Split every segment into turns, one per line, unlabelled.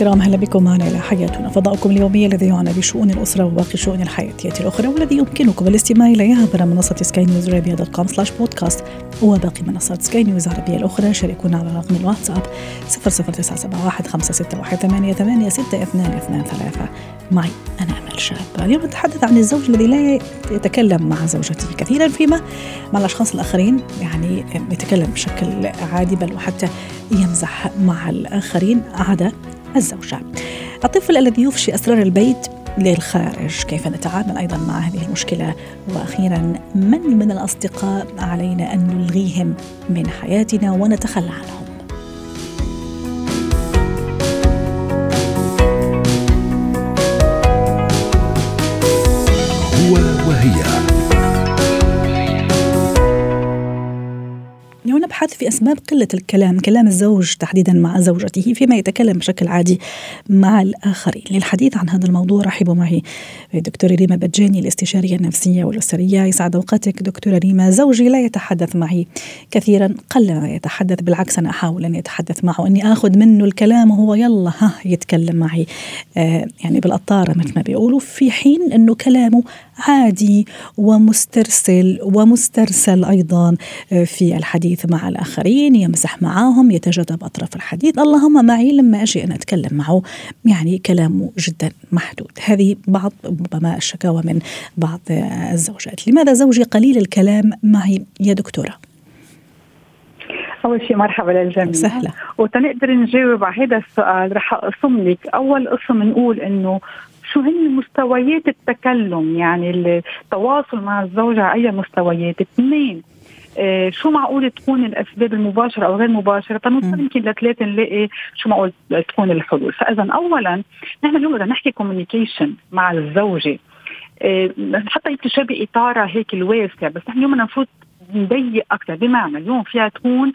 الكرام أهلا بكم معنا إلى حياتنا. فضاؤكم اليومي الذي يعنى بشؤون الأسرة وباقي الشؤون الحياتية الأخرى والذي يمكنكم الاستماع إليه عبر منصة سكاي نيوز عربيه dot com slash بودكاست وباقي منصات سكاي نيوز العربية الأخرى. شاركونا على رقم الواتساب 00971 561 88 معي أنا أمل شاب. اليوم نتحدث عن الزوج الذي لا يتكلم مع زوجته كثيرا فيما مع الأشخاص الآخرين يعني يتكلم بشكل عادي بل وحتى يمزح مع الآخرين. عدا الزوجة. الطفل الذي يفشي أسرار البيت للخارج. كيف نتعامل أيضا مع هذه المشكلة؟ وأخيرا من من الأصدقاء علينا أن نلغيهم من حياتنا ونتخلى عنهم؟ نبحث في أسباب قلة الكلام كلام الزوج تحديدا مع زوجته فيما يتكلم بشكل عادي مع الآخرين. للحديث عن هذا الموضوع رحبوا معي دكتورة ريما بجاني الاستشارية النفسية والأسرية. يسعد أوقاتك دكتورة ريما. زوجي لا يتحدث معي كثيرا قل ما يتحدث بالعكس أنا أحاول أن يتحدث معه أني أخذ منه الكلام وهو يلا ها يتكلم معي. آه يعني بالقطارة مثل ما بيقولوا في حين أنه كلامه عادي ومسترسل ومسترسل أيضا آه، في الحديث مع الآخرين يمزح معاهم يتجاذب أطراف الحديث. اللهم معي لما أجي أن أتكلم معه يعني كلامه جدا محدود. هذه بعض ربما الشكاوى من بعض الزوجات. لماذا زوجي قليل الكلام معي يا دكتورة؟
أول شيء مرحبا للجميع.
سهلة
وتنقدر نجاوب على هذا السؤال رح أقسم لك. أول قسم نقول إنه شو هن مستويات التكلم؟ يعني التواصل مع الزوجة على أي مستويات؟ اثنين آه، شو معقول تكون الأسباب المباشرة أو غير مباشرة؟ تنوصل يمكن لثلاثة نلاقي شو معقول تكون الحلول. فإذا اولا نحن اليوم بدنا نحكي communication مع الزوجة. آه، حتى يمكن باطارها هيك الواسع بس نحن اليوم بدنا نفوت نضيق أكثر بمعنى اليوم فيها تكون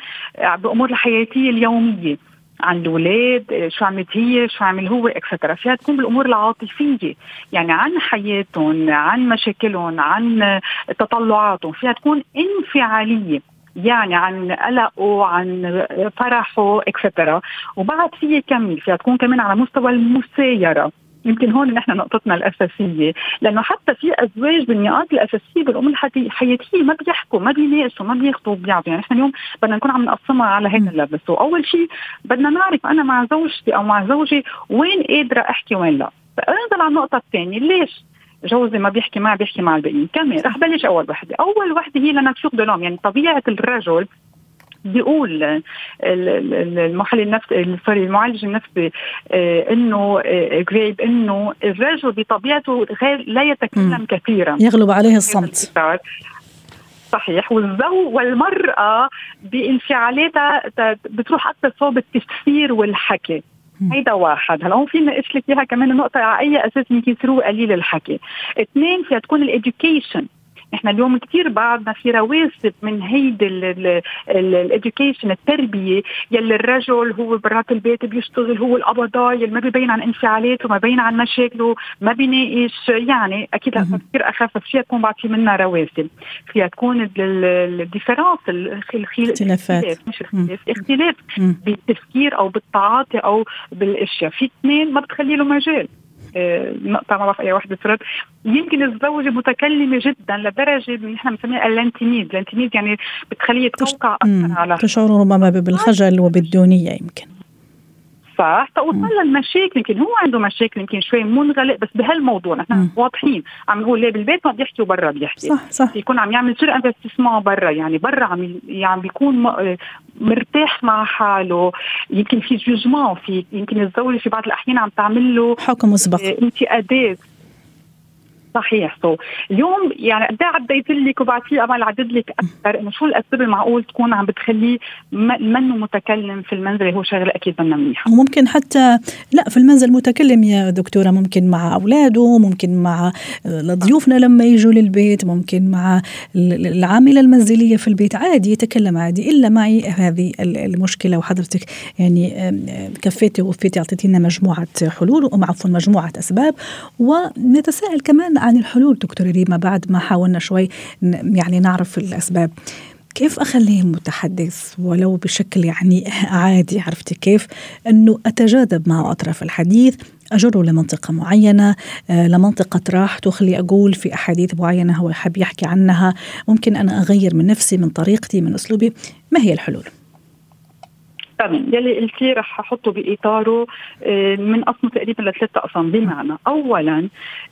بأمور الحياتية اليومية. عن الاولاد شو عملت هي شو عمل هو etcetera فيها تكون بالأمور العاطفية يعني عن حياتهم عن مشاكلهم عن تطلعاتهم. فيها تكون انفعالية يعني عن قلقه عن فرحه اكسترا وبعد فيها كمل فيها تكون كمان على مستوى المسايرة. يمكن هون نحن نقطتنا الأساسية. لأنه حتى في أزواج بالنقاط الأساسية بالامور الحياتية ما بيحكوا ما بيناقشوا ما بياخذوا بيعطوا يعني نحن اليوم بدنا نكون عم نقسمها على هذا اللبس واول شيء بدنا نعرف أنا مع زوجتي أو مع زوجي وين قادرة أحكي وين لا. فأنزل على النقطة الثانية ليش جوزي ما بيحكي معي بيحكي مع الباقيين؟ كمان رح بلش أول وحدة. أول وحدة هي لنا شو دولوم يعني طبيعة الرجل بيقول المحلل النفسي sorry المعالج النفسي آه، إنه جريب آه، إنه الرجل بطبيعته لا يتكلم كثيرا.
يغلب عليه الصمت.
صحيح. والزو والمرأة بانفعالاتها بتروح أكثر صوب التفسير والحكي. هيدا واحد. هلا هون فينا اشلك اياها كمان النقطه على أي أساس يمكن يصيروا قليل الحكي. اثنين فيها تكون ال education إحنا اليوم كثير بعدنا في رواسب من هيدي ال education التربية يلي الرجل هو برات البيت بيشتغل هو القبضاي اللي ما بيبين عن انفعالاته ما بيبين عن مشاكله ما بيناقش. يعني أكيد كثير اخف فيها تكون بعد في منها رواسب. فيها تكون ال difference
الاختلافات
مش اختلاف اختلاف بالتفكير أو بالتعاطي أو بالأشياء. في اثنين ما بتخلي له مجال. نقطة ما بعرف أي وحدة صرت يمكن الزوجة متكلمة جدا لدرجة نحن بنسميها ال intimide، ال intimide يعني بتخليه توقع أكثر على
تشعر ربما بالخجل وبالدونية يمكن.
صح توصل للمشاكل يمكن هو عنده مشاكل يمكن شوي منغلق بس بهالموضوع نحن واضحين. عم نقول ليه بالبيت ما بيحكي وبرا بيحكي.
صح صح.
يكون عم يعمل surinvestissement برا يعني برا عم يعني بيكون مرتاح مع حاله. يمكن في جوجمون في يمكن الزوجه في بعض الأحيان عم تعمل له
حكم مسبق.
انتقادات. صحيح. سو اليوم يعني قد إيه عديت لك وبعد أمل عدد لك أكثر؟ إنه شو الأسباب المعقول تكون عم بتخليه منه متكلم في المنزل؟ هو شغلة أكيد منا منيحة.
وممكن حتى لا في المنزل متكلم يا دكتورة. ممكن مع أولاده ممكن مع ضيوفنا لما يجوا للبيت ممكن مع العاملة المنزلية في البيت. عادي يتكلم عادي إلا معي هذه المشكلة. وحضرتك يعني كفيتي ووفيتي أعطيتينا مجموعة حلول عفوا مجموعة أسباب. ونتساءل كمان عن الحلول دكتور ريما بعد ما حاولنا شوي يعني نعرف الأسباب. كيف اخليه متحدث؟ ولو بشكل يعني عادي عرفتي كيف؟ أنه أتجاذب مع أطراف الحديث اجره لمنطقة معينة آه، لمنطقة راحته. خلي أقول في أحاديث معينة هو حاب يحكي عنها. ممكن أنا أغير من نفسي من طريقتي من أسلوبي. ما هي الحلول؟
تمام. يلي قلتيه رح أحطه بإطاره آه، من قسمه تقريبا لثلاث اقسام بمعنى اولا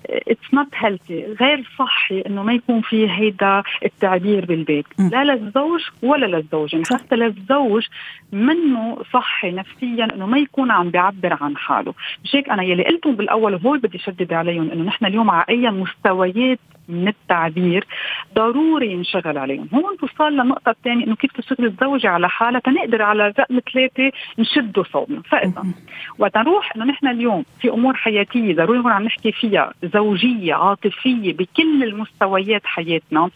it's not healthy غير صحي إنه ما يكون في هيدا التعبير بالبيت. لا للزوج ولا للزوجة. يعني حتى للزوج منه صحي نفسيا إنه ما يكون عم بيعبر عن حاله. مش هيك أنا يلي قلته بالأول وهول بدي شدد عليهم إنه نحن اليوم على أي مستويات من التعبير ضروري ينشغل عليهم. هون توصل للنقطة الثانية إنه كيف تشتغل الزوجة على حالها تنقدر على رقم ثلاثة نشده صوبنا فإذا وتروح إنه نحن اليوم في أمور حياتية ضروري نكون عم نحكي فيها زوجية عاطفية بكل المستويات حياتنا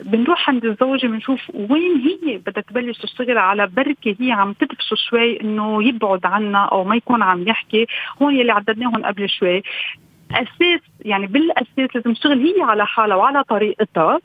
بنروح عند الزوجة بنشوف وين هي بدها تبلش تشتغل على بركة هي عم تدفشه شوي إنه يبعد عنا أو ما يكون عم يحكي هون يلي عددناهم قبل شوي. أساس يعني بالأساس لازم تشتغل هي على حالها وعلى طريقتها.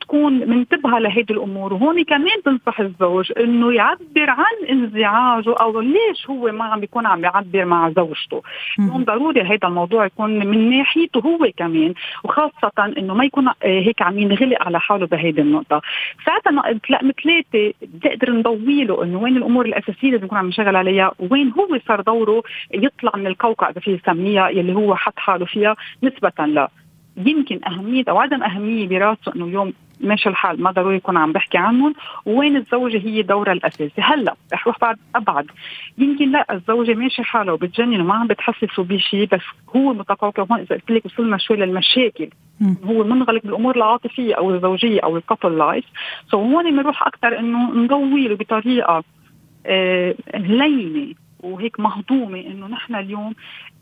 تكون منتبهة لهيدي الأمور. وهون كمان بنصح الزوج إنه يعبر عن انزعاجه أو ليش هو ما عم بيكون عم يعبر مع زوجته. اليوم ضروري هذا الموضوع يكون من ناحيته هو كمان وخاصة إنه ما يكون هيك عم ينغلق على حاله بهيدي النقطة. ساعتها لا ثلاثة بنقدر نضوي له إنه وين الأمور الأساسية اللي بنكون عم نشتغل عليها وين هو صار دوره يطلع من القوقعه إذا في نسميها يلي هو حط حاله فيها نسبة له يمكن أهمية أو عدم أهمية براسه إنه اليوم ماشي الحال ما ضروري يكون عم بحكي عنهم. وين الزوجة هي دورها الأساسي؟ هلأ رح روح بعد أبعد. يمكن لا الزوجة ماشي حالها وبتجنن وما عم بتحسسه بشيء بس هو متقوقع هون إذا قلت لك وصلنا شوي للمشاكل. هو منغلق بالأمور العاطفية أو الزوجية أو ال couple life so هون بنروح أكثر إنه نضوي له بطريقة آه لينة. وهيك مهضومة إنه نحن اليوم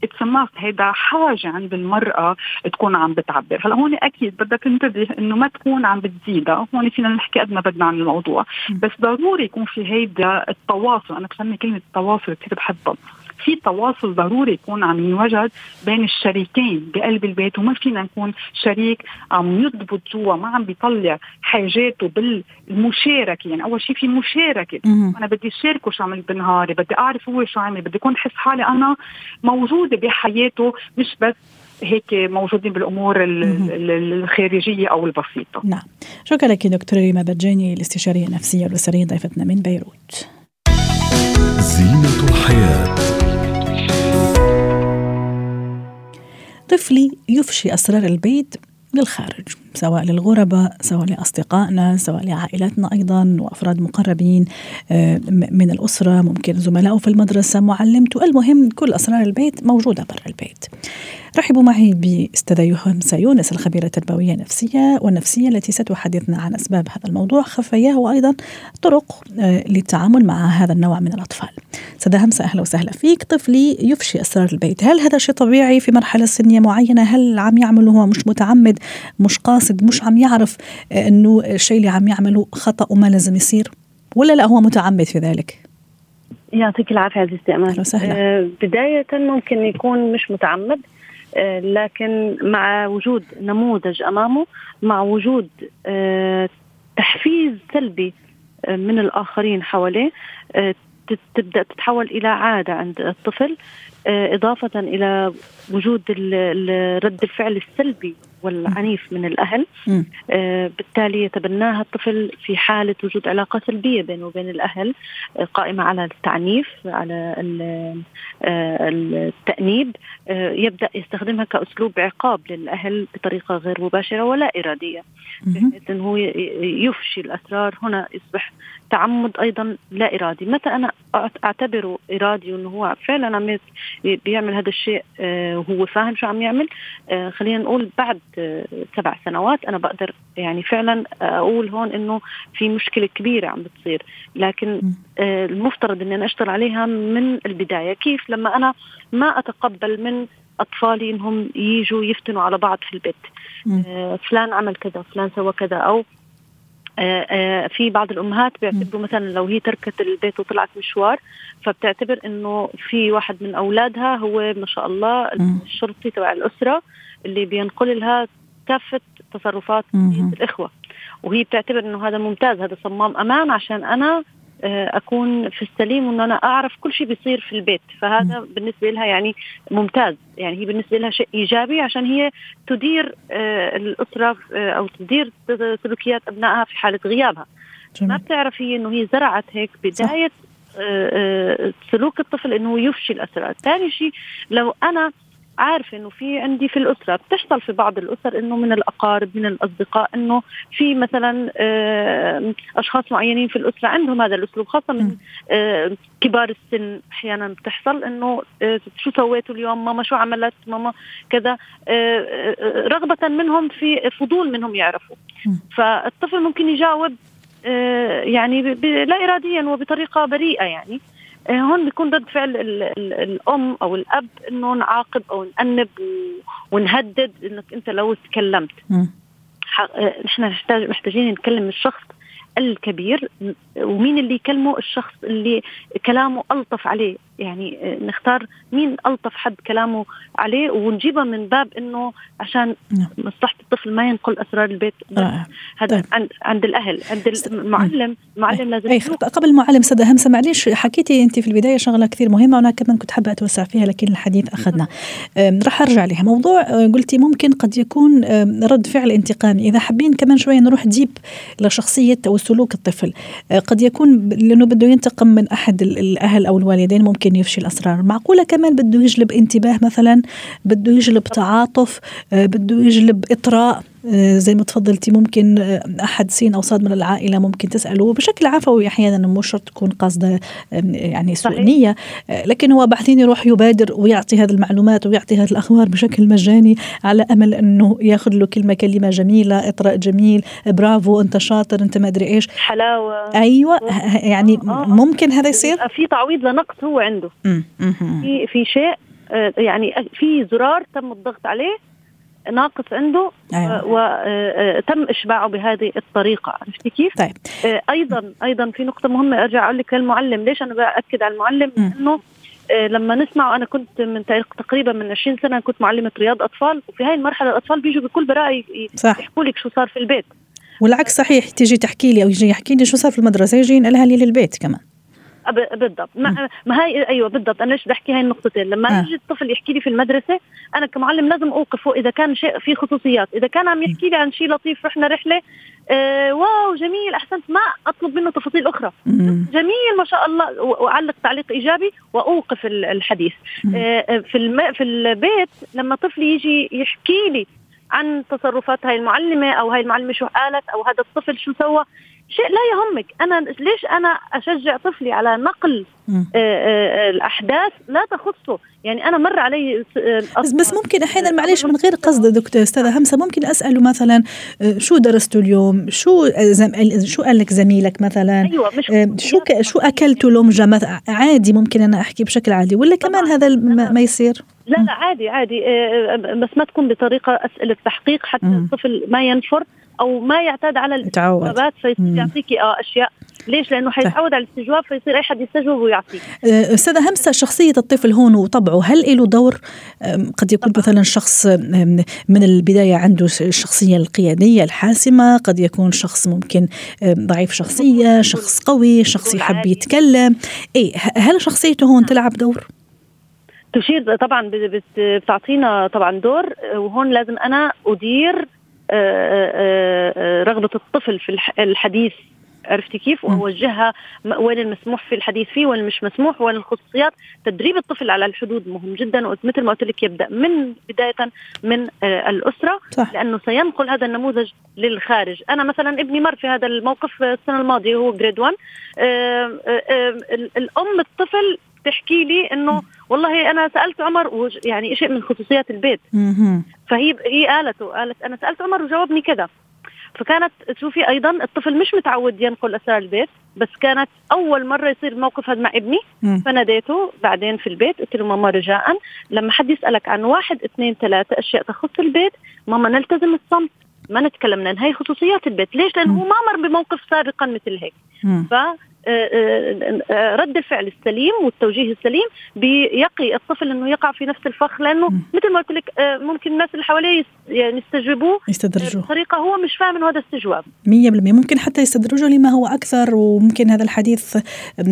اتسمعت هيدا حاجة عند المرأة تكون عم بتعبر، هلا هون أكيد بدها تنتبه إنه ما تكون عم بتزيدها، هون فينا نحكي قد ما بدنا عن الموضوع، بس ضروري يكون في هيدا التواصل، أنا بسمي كلمة التواصل كثير بحبها، في تواصل ضروري يكون عم ينوجد بين الشريكين بقلب البيت وما فينا نكون شريك عم يضبط جوا ما عم بيطلع حاجاته بالمشاركة يعني أول شيء في مشاركة أنا بدي شاركه شو عملت بنهاري بدي أعرف هو شو عمل بدي اكون احس حالي أنا موجودة بحياته مش بس هيك موجودين بالأمور الخارجية أو البسيطة.
نعم. شكرا لك دكتوره ريما بجاني الاستشارية النفسية الاسريه ضيفتنا من بيروت. زينة الحياة طفلي يفشي أسرار البيت للخارج. سواء للغرباء سواء لأصدقائنا سواء لعائلاتنا أيضا وأفراد مقربين آه، من الأسرة ممكن زملائه في المدرسة معلمته المهم كل أسرار البيت موجودة برا البيت. رحبوا معي بأستاذة يوهم سيونس الخبيرة التربوية النفسية والنفسية التي ستحدثنا عن أسباب هذا الموضوع خفاياه وأيضا طرق آه، للتعامل مع هذا النوع من الأطفال. أستاذة همسة أهلا وسهلا فيك. طفلي يفشي أسرار البيت. هل هذا شيء طبيعي في مرحلة سنية معينة؟ هل عم يعمله هو مش متعمد مش قاصد مش عم يعرف آه، أنه الشيء اللي عم يعمله خطأ وما لازم يصير ولا لا هو متعمد في ذلك؟
يعطيك العافية عزيزتي استئمان آه بداية ممكن يكون مش متعمد آه، لكن مع وجود نموذج أمامه مع وجود آه، تحفيز سلبي آه، من الآخرين حواليه تبدأ تتحول إلى عادة عند الطفل إضافة إلى وجود رد الفعل السلبي والعنيف من الأهل آه بالتالي يتبناها الطفل في حالة وجود علاقة سلبية بينه وبين الأهل آه قائمة على التعنيف على آه التأنيب آه يبدأ يستخدمها كأسلوب عقاب للأهل بطريقة غير مباشرة ولا إرادية. بحيث أنه يفشي الأسرار هنا يصبح تعمد أيضا لا إرادي. متى أنا اعتبره إرادي وانه هو فعلا عم بيعمل هذا الشيء وهو فاهم شو عم يعمل آه، خلينا نقول بعد آه، سبع سنوات أنا بقدر يعني فعلا أقول هون إنه في مشكلة كبيرة عم بتصير. لكن آه، المفترض إني أنا أشتغل عليها من البداية. كيف لما أنا ما أتقبل من أطفالي إنهم يجوا يفتنوا على بعض في البيت؟ فلان عمل كذا فلان سوى كذا أو آه، آه، في بعض الأمهات بيعتبروا مثلا لو هي تركت البيت وطلعت مشوار فبتعتبر إنه في واحد من أولادها هو ما شاء الله الشرطي تبع الأسرة اللي بينقل لها كافة تصرفات الإخوة. وهي بتعتبر إنه هذا ممتاز هذا صمام أمان عشان أنا آه، أكون في السليم وانه أنا أعرف كل شيء بيصير في البيت فهذا. بالنسبة لها يعني ممتاز يعني هي بالنسبة لها شيء إيجابي عشان هي تدير آه، الأسرة آه، أو تدير سلوكيات أبنائها في حالة غيابها جميل. ما بتعرف هي إنه هي زرعت هيك بداية صح. سلوك الطفل إنه يفشي الاسرار ثاني شيء لو أنا عارفه إنه في عندي في الأسرة بتحصل في بعض الأسر إنه من الأقارب من الأصدقاء إنه في مثلا أشخاص معينين في الأسرة عندهم هذا الأسلوب خاصة من كبار السن أحيانا بتحصل إنه آه، شو سويتوا اليوم؟ ماما شو عملت؟ ماما كذا آه، آه، رغبة منهم في فضول منهم يعرفوا. فالطفل ممكن يجاوب يعني لا اراديا وبطريقة بريئة يعني. هون بيكون رد فعل ال ال الأم أو الأب إنه نعاقب أو نأنب ونهدد إنك أنت لو تكلمت. إيه، نحن نحتاج محتاجين نكلم الشخص الكبير ومين اللي يكلمه؟ الشخص اللي كلامه ألطف عليه. يعني نختار مين ألطف حد كلامه عليه ونجيبه من باب إنه عشان نعم. مصلحة الطفل ما ينقل أسرار البيت. هذا طيب. عند عند الأهل عند المعلم المعلم لازم
أي قبل المعلم سادة همسة معليش حكيتي أنت في البداية شغلة كثير مهمة وأنا كمان كنت حابة أتوسع فيها لكن الحديث أخذنا. راح أرجع لها. موضوع قلتي ممكن قد يكون رد فعل انتقامي. إذا حابين كمان شوية نروح ديب لشخصية أو سلوك الطفل قد يكون لأنه بده ينتقم من أحد الأهل أو الوالدين ممكن يفشي الأسرار. معقولة كمان بده يجلب انتباه مثلا بده يجلب تعاطف بده يجلب إطراء؟ آه، زي ما تفضلتي ممكن آه، أحد سين أو صاد من العائلة ممكن تسأله بشكل عفوي أحيانا مو شرط تكون قاصدة يعني سوء نية آه، لكن هو بعدين يروح يبادر ويعطي هذه المعلومات ويعطي هذه الأخبار بشكل مجاني على أمل أنه يأخذ له كلمة كلمة جميلة إطراء جميل برافو أنت شاطر أنت ما أدري إيش.
حلاوة.
أيوه يعني ممكن هذا يصير؟
في تعويض لنقص هو عنده. في في شيء يعني في زرار تم الضغط عليه ناقص عنده أيوة. وتم إشباعه بهذه الطريقة. عرفتي كيف؟ طيب. آه، أيضا أيضا في نقطة مهمة أرجع أقول لك للمعلم ليش أنا بأكد على المعلم؟ انه آه، لما نسمع أنا كنت من تقريبا من 20 سنة كنت معلمة رياض أطفال. وفي هاي المرحلة الأطفال بيجوا بكل براءة يحكوا لك شو صار في البيت.
والعكس صحيح. تيجي تحكي لي أو يجي يحكي لي شو صار في المدرسة يجي ينقلها لي للبيت كمان.
بالضبط. ما, ما هاي أيوه بالضبط. أنا ليش بحكي هاي النقطتين. لما آه. يجي الطفل يحكي لي في المدرسة أنا كمعلم لازم أوقفه إذا كان شيء في خصوصيات. إذا كان عم يحكي لي عن شيء لطيف رحنا رحلة آه واو جميل أحسنت. ما أطلب منه تفاصيل أخرى. جميل ما شاء الله. وأعلق تعليق إيجابي وأوقف الحديث. آه في الم... في البيت لما طفلي يجي يحكي لي عن تصرفات هاي المعلمة أو هاي المعلمة شو قالت أو هذا الطفل شو سوى شيء لا يهمك. أنا ليش أنا أشجع طفلي على نقل آه، آه، الأحداث؟ لا تخصه. يعني أنا مر علي
بس بس ممكن أحيانا معلش من غير قصد دكتور أستاذة همسة ممكن اساله مثلا آه، شو درستوا اليوم؟ شو زم... شو قال لك زميلك مثلا؟
أيوة مش
شو ك... شو اكلتوا لمجه مثلا عادي ممكن أنا أحكي بشكل عادي ولا كمان هذا ما يصير؟
لا لا عادي عادي. بس ما تكون بطريقة أسئلة تحقيق حتى الطفل ما ينفر. أو ما يعتاد على الاستجوابات فيعطيكي آه أشياء ليش؟ لأنه حيتعود على الاستجواب فيصير أي حد يستجوب ويعطيك.
أه، أستاذة همسة شخصية الطفل هون وطبعه هل له دور؟ قد يكون طبعا. مثلا شخص من البداية عنده الشخصية القيادية الحاسمة، قد يكون شخص ممكن ضعيف شخصية، شخص قوي، شخص يحب يتكلم، اي هل شخصيته هون تلعب دور؟
تشير طبعا بتعطينا طبعا دور وهون لازم أنا أدير رغبة الطفل في الحديث عرفتي كيف؟ واوجهها وين المسموح في الحديث فيه وين مش مسموح وين الخصوصيات. تدريب الطفل على الحدود مهم جدا ومثل ما قلت لك يبدأ من بداية من آه، الأسرة صح. لأنه سينقل هذا النموذج للخارج. أنا مثلا ابني مر في هذا الموقف السنة الماضية هو جريد 1 الأم الطفل تحكي لي إنه والله أنا سألت عمر يعني شيء من خصوصيات البيت. فهي هي قالته قالت أنا سألت عمر وجاوبني كذا. فكانت تشوفي أيضا الطفل مش متعود ينقل أسرار البيت بس كانت أول مرة يصير الموقف هذا مع ابني. فناديته بعدين في البيت قلت له ماما رجاء. لما حد يسألك عن واحد اثنين ثلاثة أشياء تخص البيت ماما نلتزم الصمت. ما نتكلم ننهي خصوصيات البيت. ليش؟ لأنه هو ما مر بموقف سابقا مثل هيك. ف رد الفعل السليم والتوجيه السليم بيقي الطفل إنه يقع في نفس الفخ لأنه مثل ما قلت لك ممكن الناس اللي حواليه يعني يستجوبوه
يستدرجوه.
بطريقة هو مش فاهم إنه هذا استجواب. 100%
ممكن حتى يستدرجوا لما هو أكثر وممكن هذا الحديث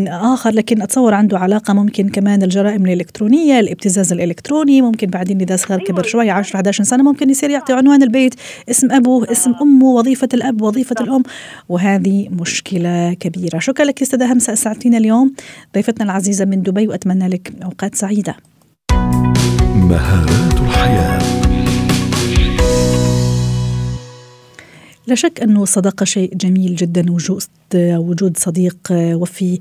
آخر لكن أتصور عنده علاقة ممكن كمان الجرائم الإلكترونية الابتزاز الإلكتروني ممكن بعدين إذا صار كبر أيوة. شوي 10 11 سنة ممكن يصير يعطي عنوان البيت اسم أبوه اسم أمه وظيفة الأب وظيفة الأم. وهذه مشكلة كبيرة. شكرا لك استاذه همسة اسعدتينا اليوم. ضيفتنا العزيزة من دبي وأتمنى لك أوقات سعيدة. مهارات الحياة. لا شك أنه الصداقة شيء جميل جدا وجود وجود صديق وفي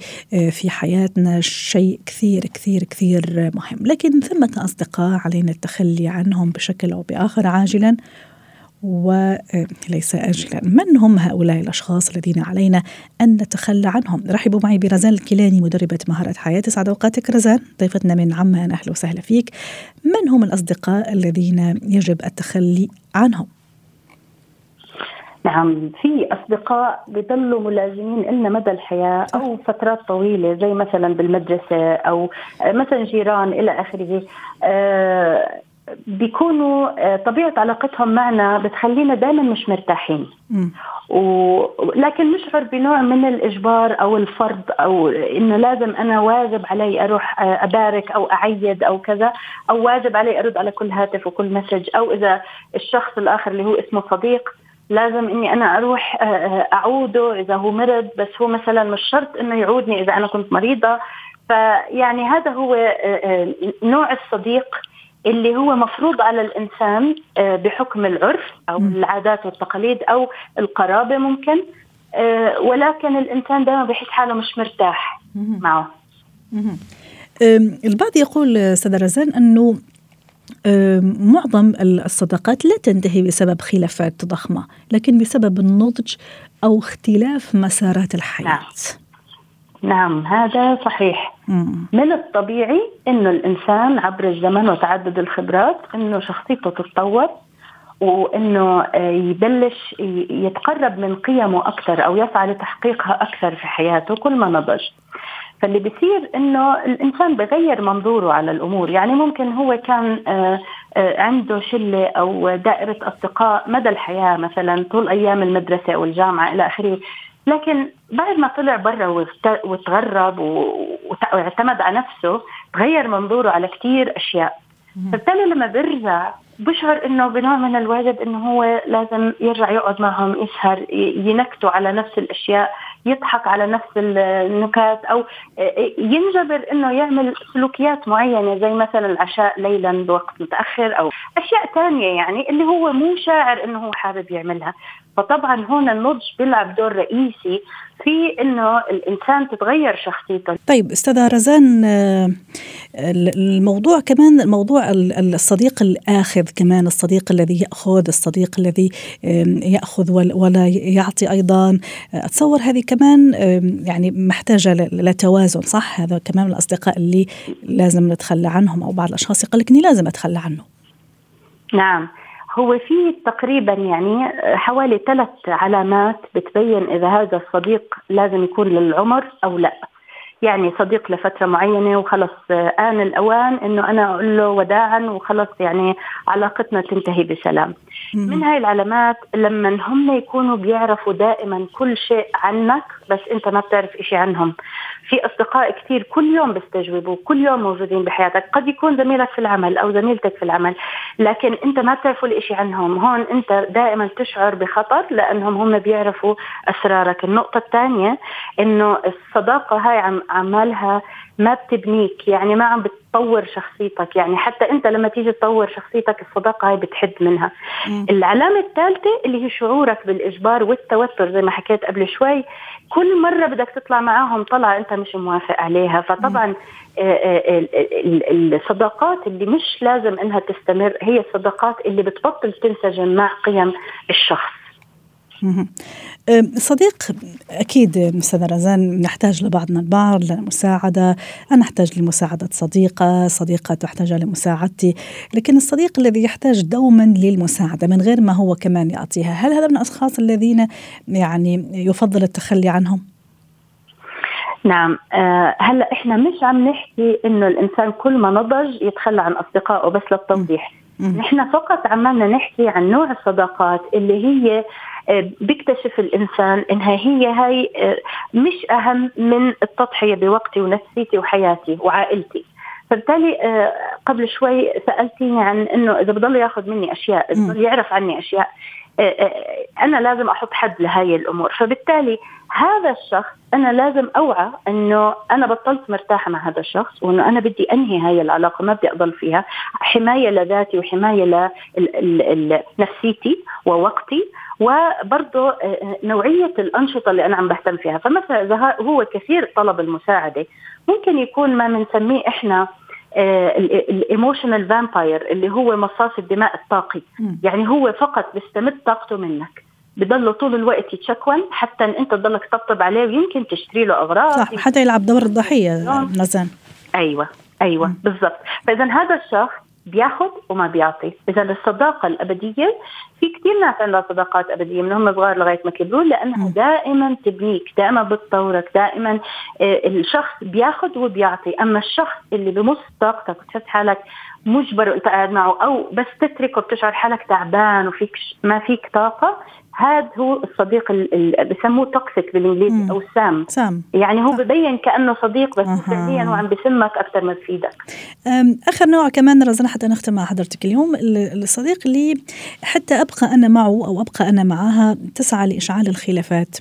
في حياتنا شيء كثير كثير كثير مهم. لكن ثمة أصدقاء علينا التخلي عنهم بشكل أو بآخر عاجلا. وليس أجلا. من هم هؤلاء الأشخاص الذين علينا أن نتخلى عنهم؟ رحبوا معي برزان الكيلاني مدربة مهارة حياة. سعد أوقاتك رزان. ضيفتنا من عمان أهلا وسهلا فيك. من هم الأصدقاء الذين يجب التخلي عنهم؟
نعم في أصدقاء بيضلوا ملازمين لنا مدى الحياة أو فترات طويلة زي مثلا بالمدرسة أو مثلا جيران إلى آخره. آه بيكونوا آه، طبيعة علاقتهم معنا بتخلينا دائما مش مرتاحين. ولكن نشعر بنوع من الإجبار أو الفرض أو إنه لازم أنا واجب علي أروح آه، أبارك أو أعيد أو كذا أو واجب علي أرد على كل هاتف وكل مسج أو إذا الشخص الآخر اللي هو اسمه صديق لازم إني أنا أروح آه، أعوده إذا هو مرض بس هو مثلا مش شرط إنه يعودني إذا أنا كنت مريضة. فيعني هذا هو نوع الصديق اللي هو مفروض على الإنسان آه، بحكم العرف أو العادات والتقاليد أو القرابة ممكن آه، ولكن الإنسان دائما بحس حاله مش مرتاح معه.
البعض يقول أستاذ رزان أنه معظم الصداقات لا تنتهي بسبب خلافات ضخمة لكن بسبب النضج أو اختلاف مسارات الحياة. نعم.
نعم هذا صحيح. من الطبيعي إنه الإنسان عبر الزمن وتعدد الخبرات إنه شخصيته تتطور وإنه آه، يبلش يتقرب من قيمه أكثر أو يسعى لتحقيقها أكثر في حياته كل ما نضج. فاللي بيصير إنه الإنسان بغير منظوره على الأمور، يعني ممكن هو كان آه، آه، عنده شلة أو دائرة أصدقاء مدى الحياة مثلا طول أيام المدرسة أو الجامعة إلى آخره، لكن بعد ما طلع برا وتغرب واعتمد على نفسه تغير منظوره على كثير أشياء. فبالتالي لما بيرجع بشعر إنه بنوع من الواجب إنه هو لازم يرجع يقعد معهم يسهر ينكتوا على نفس الأشياء يضحك على نفس النكات أو ينجبر إنه يعمل سلوكيات معينة زي مثلا العشاء ليلا بوقت متأخر أو أشياء ثانية يعني اللي هو مو شاعر إنه هو حابب يعملها. فطبعا هون النضج بيلعب دور رئيسي في إنه الإنسان تتغير شخصيته
طيب أستاذة رزان آه، الموضوع كمان موضوع الصديق الاخذ كمان الصديق الذي يأخذ الصديق الذي يأخذ ولا يعطي أيضا. أتصور هذه كمان يعني محتاجة لتوازن صح؟ هذا كمان الأصدقاء اللي لازم نتخلى عنهم أو بعض الأشخاص يقول لك اني لازم أتخلى عنه.
نعم. هو في تقريبا يعني حوالي ثلاث علامات بتبين إذا هذا الصديق لازم يكون للعمر أو لا. يعني صديق لفترة معينة وخلص آن الأوان إنه أنا أقول له وداعا وخلص يعني علاقتنا تنتهي بسلام. من هاي العلامات لما هم يكونوا بيعرفوا دائما كل شيء عنك بس أنت ما بتعرف إشي عنهم. في أصدقاء كثير كل يوم بيستجوبوا كل يوم موجودين بحياتك. قد يكون زميلك في العمل أو زميلتك في العمل لكن أنت ما بتعرفوا الإشي عنهم. هون أنت دائما تشعر بخطر لأنهم هم بيعرفوا أسرارك. النقطة الثانية إنه الصداقة هاي عم عمالها ما بتبنيك يعني ما عم بتطور شخصيتك يعني حتى أنت لما تيجي تطور شخصيتك الصداقة هاي بتحد منها. مم. العلامة الثالثة اللي هي شعورك بالإجبار والتوتر زي ما حكيت قبل شوي كل مرة بدك تطلع معاهم طلعة أنت مش موافق عليها. فطبعا آه، آه، الصداقات اللي مش لازم إنها تستمر هي الصداقات اللي بتبطل تنسجم مع قيم الشخص.
صديق أكيد أستاذة رزان نحتاج لبعضنا البعض للمساعدة. أنا أحتاج لمساعدة صديقة صديقة تحتاج لمساعدتي لكن الصديق الذي يحتاج دوما للمساعدة من غير ما هو كمان يعطيها هل هذا من الأشخاص الذين يعني يفضل التخلي عنهم؟
نعم. آه هلا إحنا مش عم نحكي إنه الإنسان كل ما نضج يتخلى عن أصدقائه بس للتوضيح. نحن فقط عمالنا نحكي عن نوع الصداقات اللي هي بيكتشف الإنسان إنها هي هاي آه، مش أهم من التضحية بوقتي ونفسيتي وحياتي وعائلتي. فبالتالي آه، قبل شوي سألتيني عن إنه إذا بضل يأخذ مني أشياء بضل يعرف عني أشياء أنا لازم أحط حد لهي الأمور. فبالتالي هذا الشخص أنا لازم أوعى إنه أنا بطلت مرتاحة مع هذا الشخص وإنه أنا بدي أنهي هاي العلاقة ما بدي أضل فيها. حماية لذاتي وحماية لنفسيتي ووقتي وبرضه آه، نوعية الأنشطة اللي أنا عم بهتم فيها. فمثلا إذا هو كثير طلب المساعدة ممكن يكون ما بنسميه إحنا ال emotional vampire اللي هو مصاص الدماء الطاقي. يعني هو فقط بيستمد طاقته منك. بضل طول الوقت يتشكون حتى إن أنت تضلك تطبطب عليه ويمكن تشتري له أغراض.
صح حتى يلعب دور الضحية نزان.
أيوه أيوه بالضبط. فإذا هذا الشخص بياخذ وما بيعطي. إذا الصداقة الأبدية في كثير ناس عندها صداقات أبدية من هم صغار لغاية ما كبروا لأنها دائما تبنيك دائما بتطورك دائما آه، الشخص بياخذ وبيعطي. أما الشخص اللي بمص طاقتك وتحس حالك مجبر وأنت قاعد معه أو بس تتركه بتشعر حالك تعبان وفيك ما فيك طاقة هذا هو الصديق اللي بسموه توكسيك بالإنجليزي أو سام سام يعني هو ببين كأنه صديق بس فعليا هو عم بسمك أكثر ما بفيدك
آخر نوع كمان رزنا حتى نختم مع حضرتك اليوم. الصديق اللي حتى أبقى أنا معه أو أبقى أنا معها تسعى لإشعال الخلافات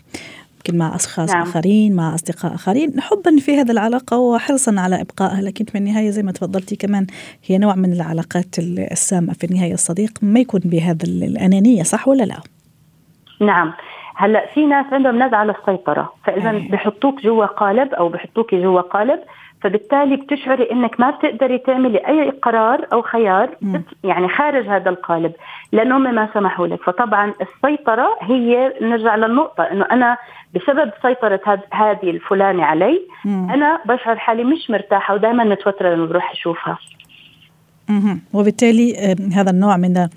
يمكن مع أشخاص نعم. آخرين مع أصدقاء آخرين. حبا في هذه العلاقة وحرصا على إبقائها لكن في النهاية زي ما تفضلتي كمان هي نوع من العلاقات السامة في النهاية. الصديق ما يكون بهذا الأنانية صح ولا لا؟
نعم هلا في ناس عندهم نزعة للسيطره فإذا أيه. بحطوك جوا قالب أو بحطوك جوا قالب فبالتالي بتشعري إنك ما بتقدري تعملي أي قرار أو خيار. يعني خارج هذا القالب لانهم ما سمحوا لك فطبعا السيطرة هي نرجع للنقطة إنه أنا بسبب سيطرة هذه الفلانة علي م. أنا بشعر حالي مش مرتاحة ودائما متوترة لما بروح أشوفها
وبالتالي هذا النوع من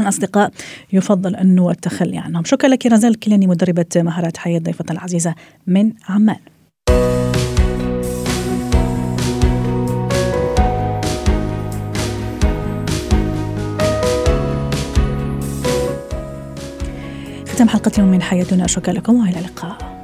الأصدقاء يفضل أنه التخلي عنهم. شكرا لك رزال الكيلاني مدربة مهارات حياة ضيفة العزيزة من عمان. ختام حلقة اليوم من حياتنا. شكرا لكم وإلى اللقاء.